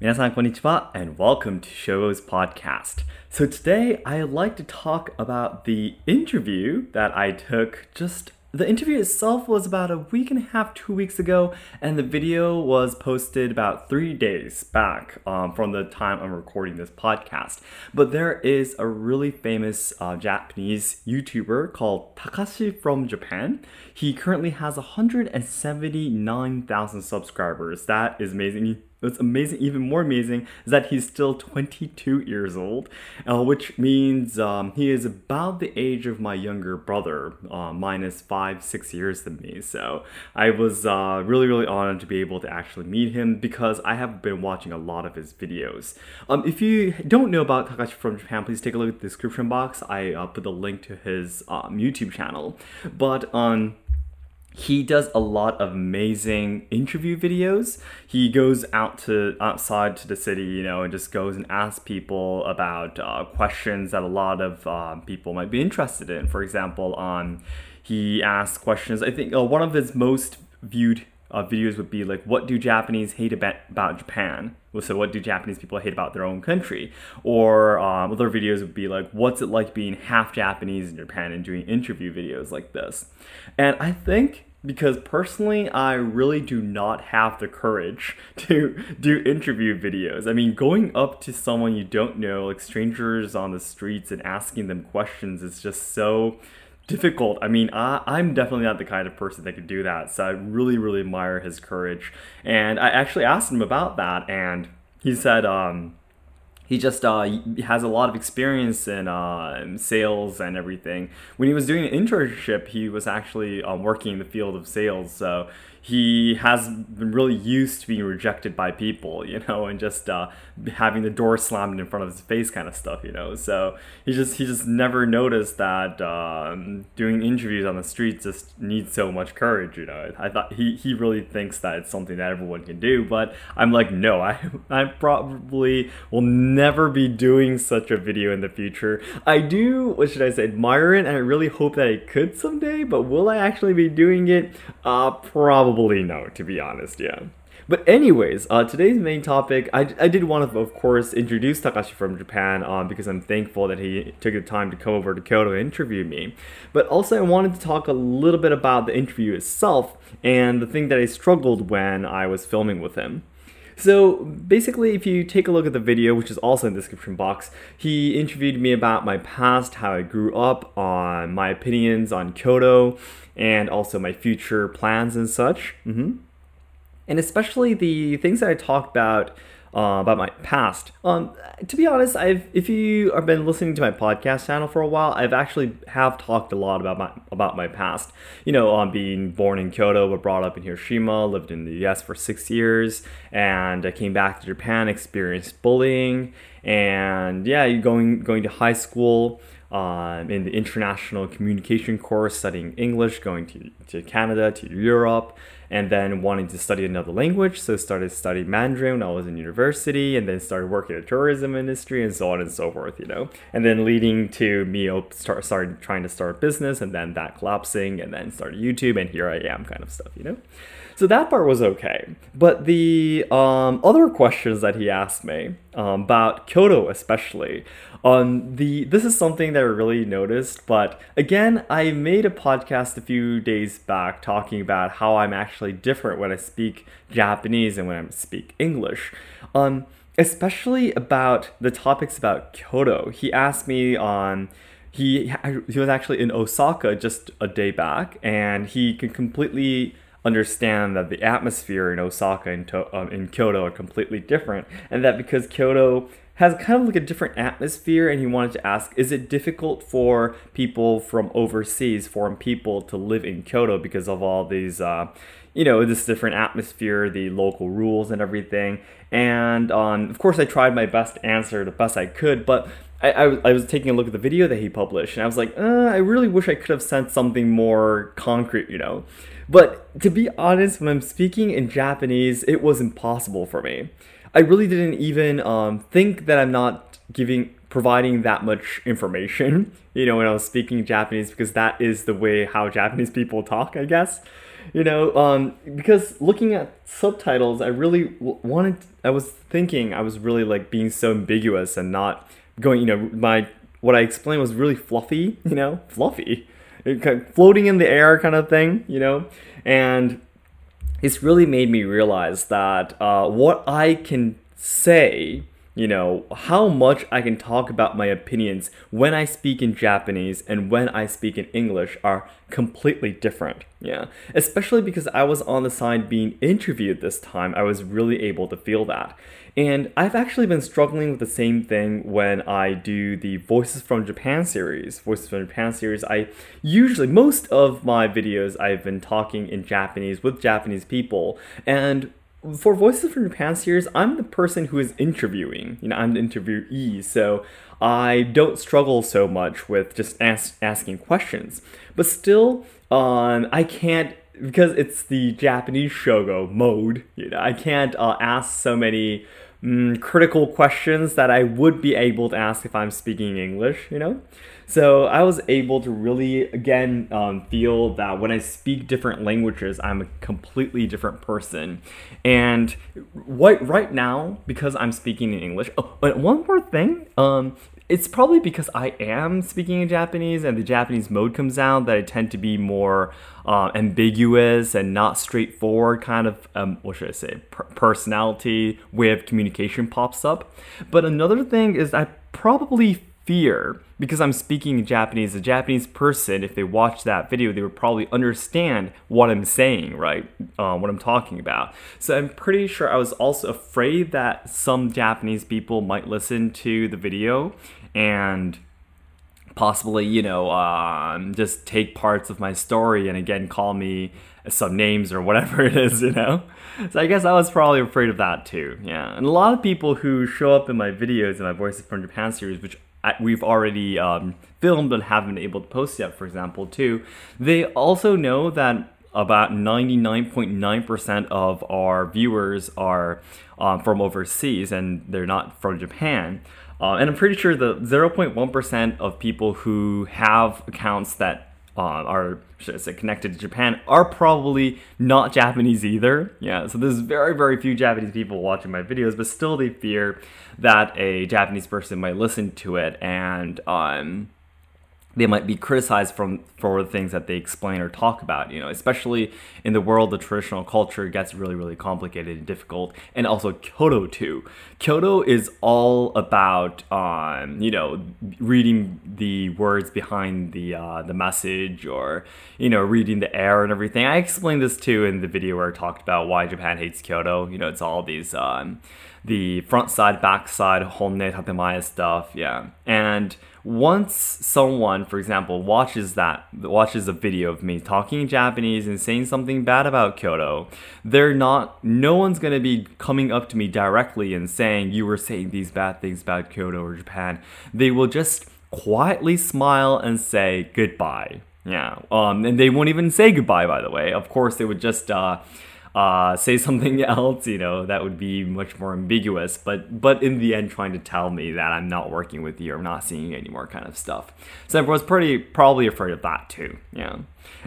Minasan and welcome to Shogo's podcast. So today I'd like to talk about the interview that I took just the interview itself was about a week and a half, two weeks ago, and the video was posted about three days back um, from the time I'm recording this podcast. But there is a really famous uh, Japanese YouTuber called Takashii from Japan. He currently has 179,000 subscribers. That is amazing what's amazing, even more amazing, is that he's still 22 years old, uh, which means um, he is about the age of my younger brother, uh, minus five, six years than me. So I was uh, really, really honored to be able to actually meet him because I have been watching a lot of his videos. Um, if you don't know about Takashii from Japan, please take a look at the description box. I uh, put the link to his um, YouTube channel. But on um, he does a lot of amazing interview videos. He goes out to outside to the city, you know, and just goes and asks people about uh, questions that a lot of uh, people might be interested in. For example, um, he asks questions. I think uh, one of his most viewed uh, videos would be like, "What do Japanese hate about, about Japan?" So, what do Japanese people hate about their own country? Or um, other videos would be like, "What's it like being half Japanese in Japan?" and doing interview videos like this. And I think because personally I really do not have the courage to do interview videos. I mean, going up to someone you don't know, like strangers on the streets and asking them questions is just so difficult. I mean, I, I'm definitely not the kind of person that could do that. So I really, really admire his courage. And I actually asked him about that and he said, um, he just uh, has a lot of experience in uh, sales and everything. When he was doing an internship, he was actually um, working in the field of sales. So he has been really used to being rejected by people, you know, and just uh, having the door slammed in front of his face, kind of stuff, you know. So he just he just never noticed that um, doing interviews on the streets just needs so much courage, you know. I thought he he really thinks that it's something that everyone can do, but I'm like, no, I I probably will never be doing such a video in the future. I do, what should I say, admire it, and I really hope that I could someday, but will I actually be doing it? Uh, probably probably no, to be honest, yeah. But anyways, uh, today's main topic, I, I did want to, of course, introduce Takashii from Japan um, because I'm thankful that he took the time to come over to Kyoto and interview me. But also I wanted to talk a little bit about the interview itself and the thing that I struggled when I was filming with him. So basically, if you take a look at the video, which is also in the description box, he interviewed me about my past, how I grew up, on my opinions on Kyoto, and also my future plans and such. Mm-hmm. And especially the things that I talked about uh, about my past. Um, to be honest, I've if you have been listening to my podcast channel for a while, I've actually have talked a lot about my about my past. You know, um, being born in Kyoto but brought up in Hiroshima, lived in the U.S. for six years, and I came back to Japan, experienced bullying, and yeah, going going to high school. Um, in the international communication course, studying English, going to, to Canada, to Europe, and then wanting to study another language. So started studying Mandarin when I was in university, and then started working in the tourism industry, and so on and so forth. You know, and then leading to me start started trying to start a business, and then that collapsing, and then started YouTube, and here I am, kind of stuff. You know. So that part was okay. But the um, other questions that he asked me um, about Kyoto, especially, on the this is something that I really noticed. But again, I made a podcast a few days back talking about how I'm actually different when I speak Japanese and when I speak English. Um, especially about the topics about Kyoto. He asked me on he he was actually in Osaka just a day back, and he could completely understand that the atmosphere in Osaka and to- um, in Kyoto are completely different, and that because Kyoto has kind of like a different atmosphere, and he wanted to ask, is it difficult for people from overseas, foreign people, to live in Kyoto because of all these, uh, you know, this different atmosphere, the local rules, and everything? And um, of course, I tried my best answer the best I could, but I, I, I, was taking a look at the video that he published, and I was like, uh, I really wish I could have sent something more concrete, you know. But to be honest, when I'm speaking in Japanese, it was impossible for me. I really didn't even um, think that I'm not giving providing that much information, you know, when I was speaking Japanese because that is the way how Japanese people talk, I guess. You know, um, because looking at subtitles, I really wanted. I was thinking I was really like being so ambiguous and not going. You know, my what I explained was really fluffy. You know, fluffy, kind of floating in the air kind of thing. You know, and it's really made me realize that uh, what I can say you know, how much I can talk about my opinions when I speak in Japanese and when I speak in English are completely different. Yeah. Especially because I was on the side being interviewed this time, I was really able to feel that. And I've actually been struggling with the same thing when I do the Voices from Japan series. Voices from Japan series, I usually, most of my videos, I've been talking in Japanese with Japanese people. And for Voices from Japan series, I'm the person who is interviewing. You know, I'm the interviewee, so I don't struggle so much with just ask, asking questions. But still, um, I can't because it's the Japanese shogo mode. You know, I can't uh, ask so many mm, critical questions that I would be able to ask if I'm speaking English. You know. So I was able to really, again, um, feel that when I speak different languages, I'm a completely different person. And right, right now, because I'm speaking in English, oh, one more thing, um, it's probably because I am speaking in Japanese and the Japanese mode comes out that I tend to be more uh, ambiguous and not straightforward kind of, um, what should I say, per- personality way of communication pops up. But another thing is I probably fear because I'm speaking in Japanese, a Japanese person, if they watch that video, they would probably understand what I'm saying, right? Uh, what I'm talking about. So I'm pretty sure I was also afraid that some Japanese people might listen to the video and possibly, you know, um, just take parts of my story and again call me some names or whatever it is, you know? So I guess I was probably afraid of that too, yeah. And a lot of people who show up in my videos in my Voices from Japan series, which we've already um, filmed and haven't been able to post yet, for example, too. They also know that about 99.9% of our viewers are um, from overseas and they're not from Japan. Uh, and I'm pretty sure the 0.1% of people who have accounts that uh, are say connected to Japan are probably not Japanese either. Yeah, so there's very very few Japanese people watching my videos, but still they fear that a Japanese person might listen to it and um, they might be criticized from for the things that they explain or talk about you know especially in the world the traditional culture gets really really complicated and difficult. And also kyoto too. Kyoto is all about um, you know reading the words behind the uh, the message or you know reading the air and everything. I explained this too in the video where i talked about why japan hates kyoto. You know it's all these um, the front side back side honne tatemae stuff yeah and once someone, for example, watches that watches a video of me talking Japanese and saying something bad about Kyoto, they're not no one's to be coming up to me directly and saying you were saying these bad things about Kyoto or Japan. They will just quietly smile and say goodbye. Yeah. Um and they won't even say goodbye by the way. Of course they would just uh uh, say something else, you know, that would be much more ambiguous. But but in the end, trying to tell me that I'm not working with you, or I'm not seeing you anymore, kind of stuff. So I was pretty probably afraid of that too. Yeah.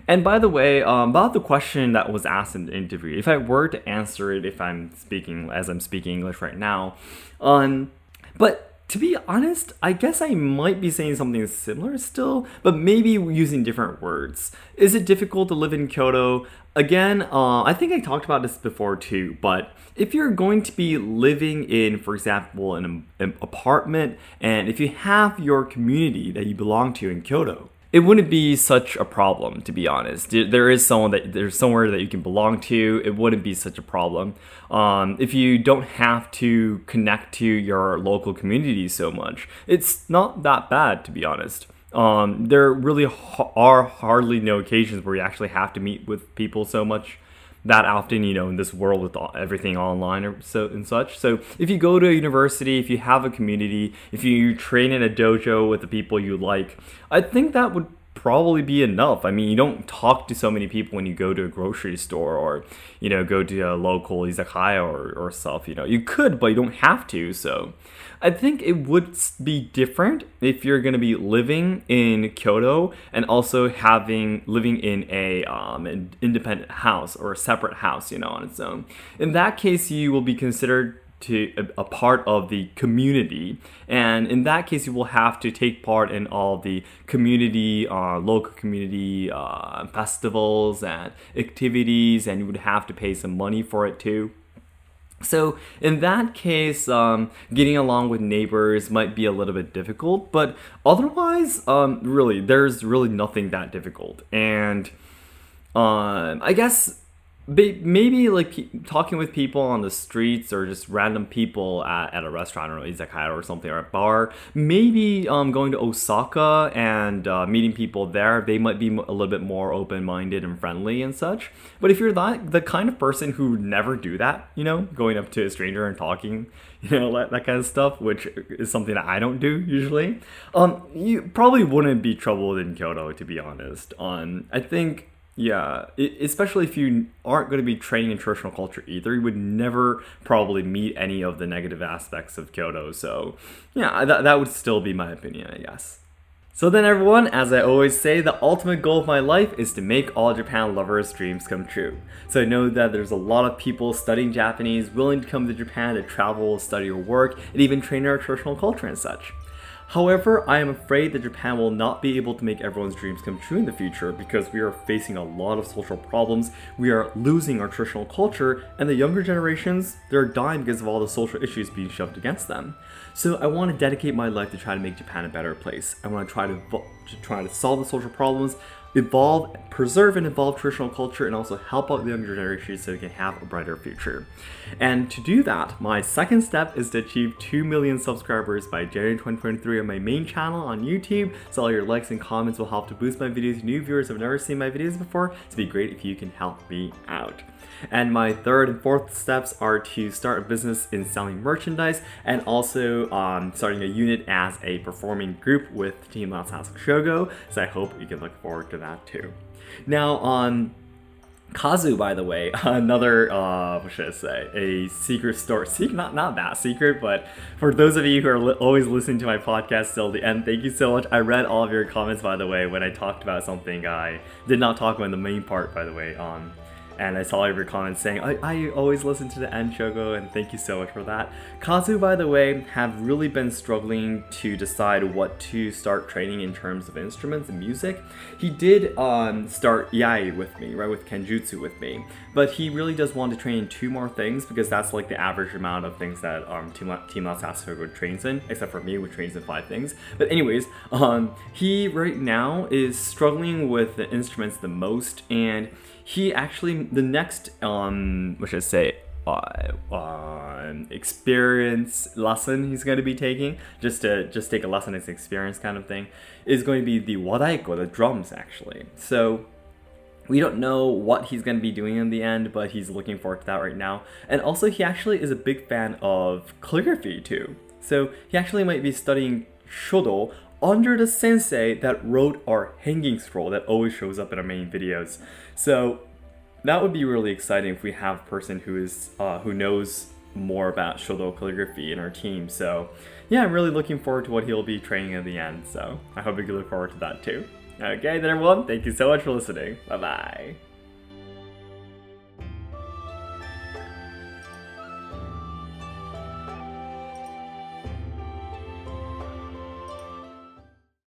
And by the way, um, about the question that was asked in the interview, if I were to answer it, if I'm speaking as I'm speaking English right now, um, but to be honest, I guess I might be saying something similar still, but maybe using different words. Is it difficult to live in Kyoto? Again, uh, I think I talked about this before too, but if you're going to be living in, for example, an, an apartment, and if you have your community that you belong to in Kyoto, it wouldn't be such a problem to be honest. There is someone that there's somewhere that you can belong to. It wouldn't be such a problem. Um, if you don't have to connect to your local community so much it's not that bad to be honest um, there really ha- are hardly no occasions where you actually have to meet with people so much that often, you know, in this world with everything online or so and such. So if you go to a university, if you have a community, if you train in a dojo with the people you like, I think that would probably be enough. I mean, you don't talk to so many people when you go to a grocery store or, you know, go to a local izakaya or, or stuff. You know, you could, but you don't have to. So I think it would be different if you're going to be living in Kyoto and also having living in a um, an independent house or a separate house, you know, on its own. In that case, you will be considered to a, a, part of the community. And in that case you will have to take part in all the community uh, local community uh, festivals and activities and you would have to pay some money for it too. So in that case um, getting along with neighbors might be a little bit difficult but otherwise um, really there's really nothing that difficult. And um, i guess maybe like talking with people on the streets or just random people at, at a restaurant or izakaya or something or a bar. Maybe um, going to osaka and uh, meeting people there they might be a little bit more open-minded and friendly and such. But if you're that the kind of person who never do that you know going up to a stranger and talking you know that, that kind of stuff which is something that i don't do usually um you probably wouldn't be troubled in kyoto to be honest. On i think yeah, it, especially if you aren't going to be training in traditional culture either, you would never probably meet any of the negative aspects of Kyoto. So, yeah, that, that would still be my opinion, I guess. So then, everyone, as I always say, the ultimate goal of my life is to make all Japan lovers' dreams come true. So I know that there's a lot of people studying Japanese willing to come to Japan to travel, study, or work, and even train in our traditional culture and such. However, I am afraid that Japan will not be able to make everyone's dreams come true in the future because we are facing a lot of social problems, we are losing our traditional culture, and the younger generations, they're dying because of all the social issues being shoved against them. So I want to dedicate my life to try to make Japan a better place. I want to try to, to try to solve the social problems evolve, preserve and evolve traditional culture, and also help out the younger generation so they can have a brighter future. And to do that, my second step is to achieve 2 million subscribers by January 2023 on my main channel on YouTube. So all your likes and comments will help to boost my videos. New viewers have never seen my videos before, so it'd be great if you can help me out. And my third and fourth steps are to start a business in selling merchandise and also um, starting a unit as a performing group with Team Last House Shogo. So I hope you can look forward to that too. Now on Kazu, by the way, another uh, what should I say? A secret story. Secret, not not that secret, but for those of you who are li- always listening to my podcast till the end, thank you so much. I read all of your comments, by the way, when I talked about something I did not talk about in the main part, by the way, on and I saw your comments saying, I, I always listen to the end, Shogo, and thank you so much for that. Kazu, by the way, have really been struggling to decide what to start training in terms of instruments and music. He did um, start Iai with me, right, with Kenjutsu with me, but he really does want to train in two more things because that's like the average amount of things that um, Team, Team Last Shogo trains in, except for me, which trains in five things. But anyways, um, he right now is struggling with the instruments the most, and he actually the next um what should I say uh, uh, experience lesson he's going to be taking just to just take a lesson as experience kind of thing is going to be the wadaiko the drums actually. So we don't know what he's going to be doing in the end but he's looking forward to that right now. And also he actually is a big fan of calligraphy too. So he actually might be studying shodo under the sensei that wrote our hanging scroll that always shows up in our main videos. So that would be really exciting if we have a person who is uh, who knows more about shodo calligraphy in our team. So yeah, I'm really looking forward to what he'll be training in the end. So I hope you can look forward to that too. Okay then everyone, thank you so much for listening. Bye bye.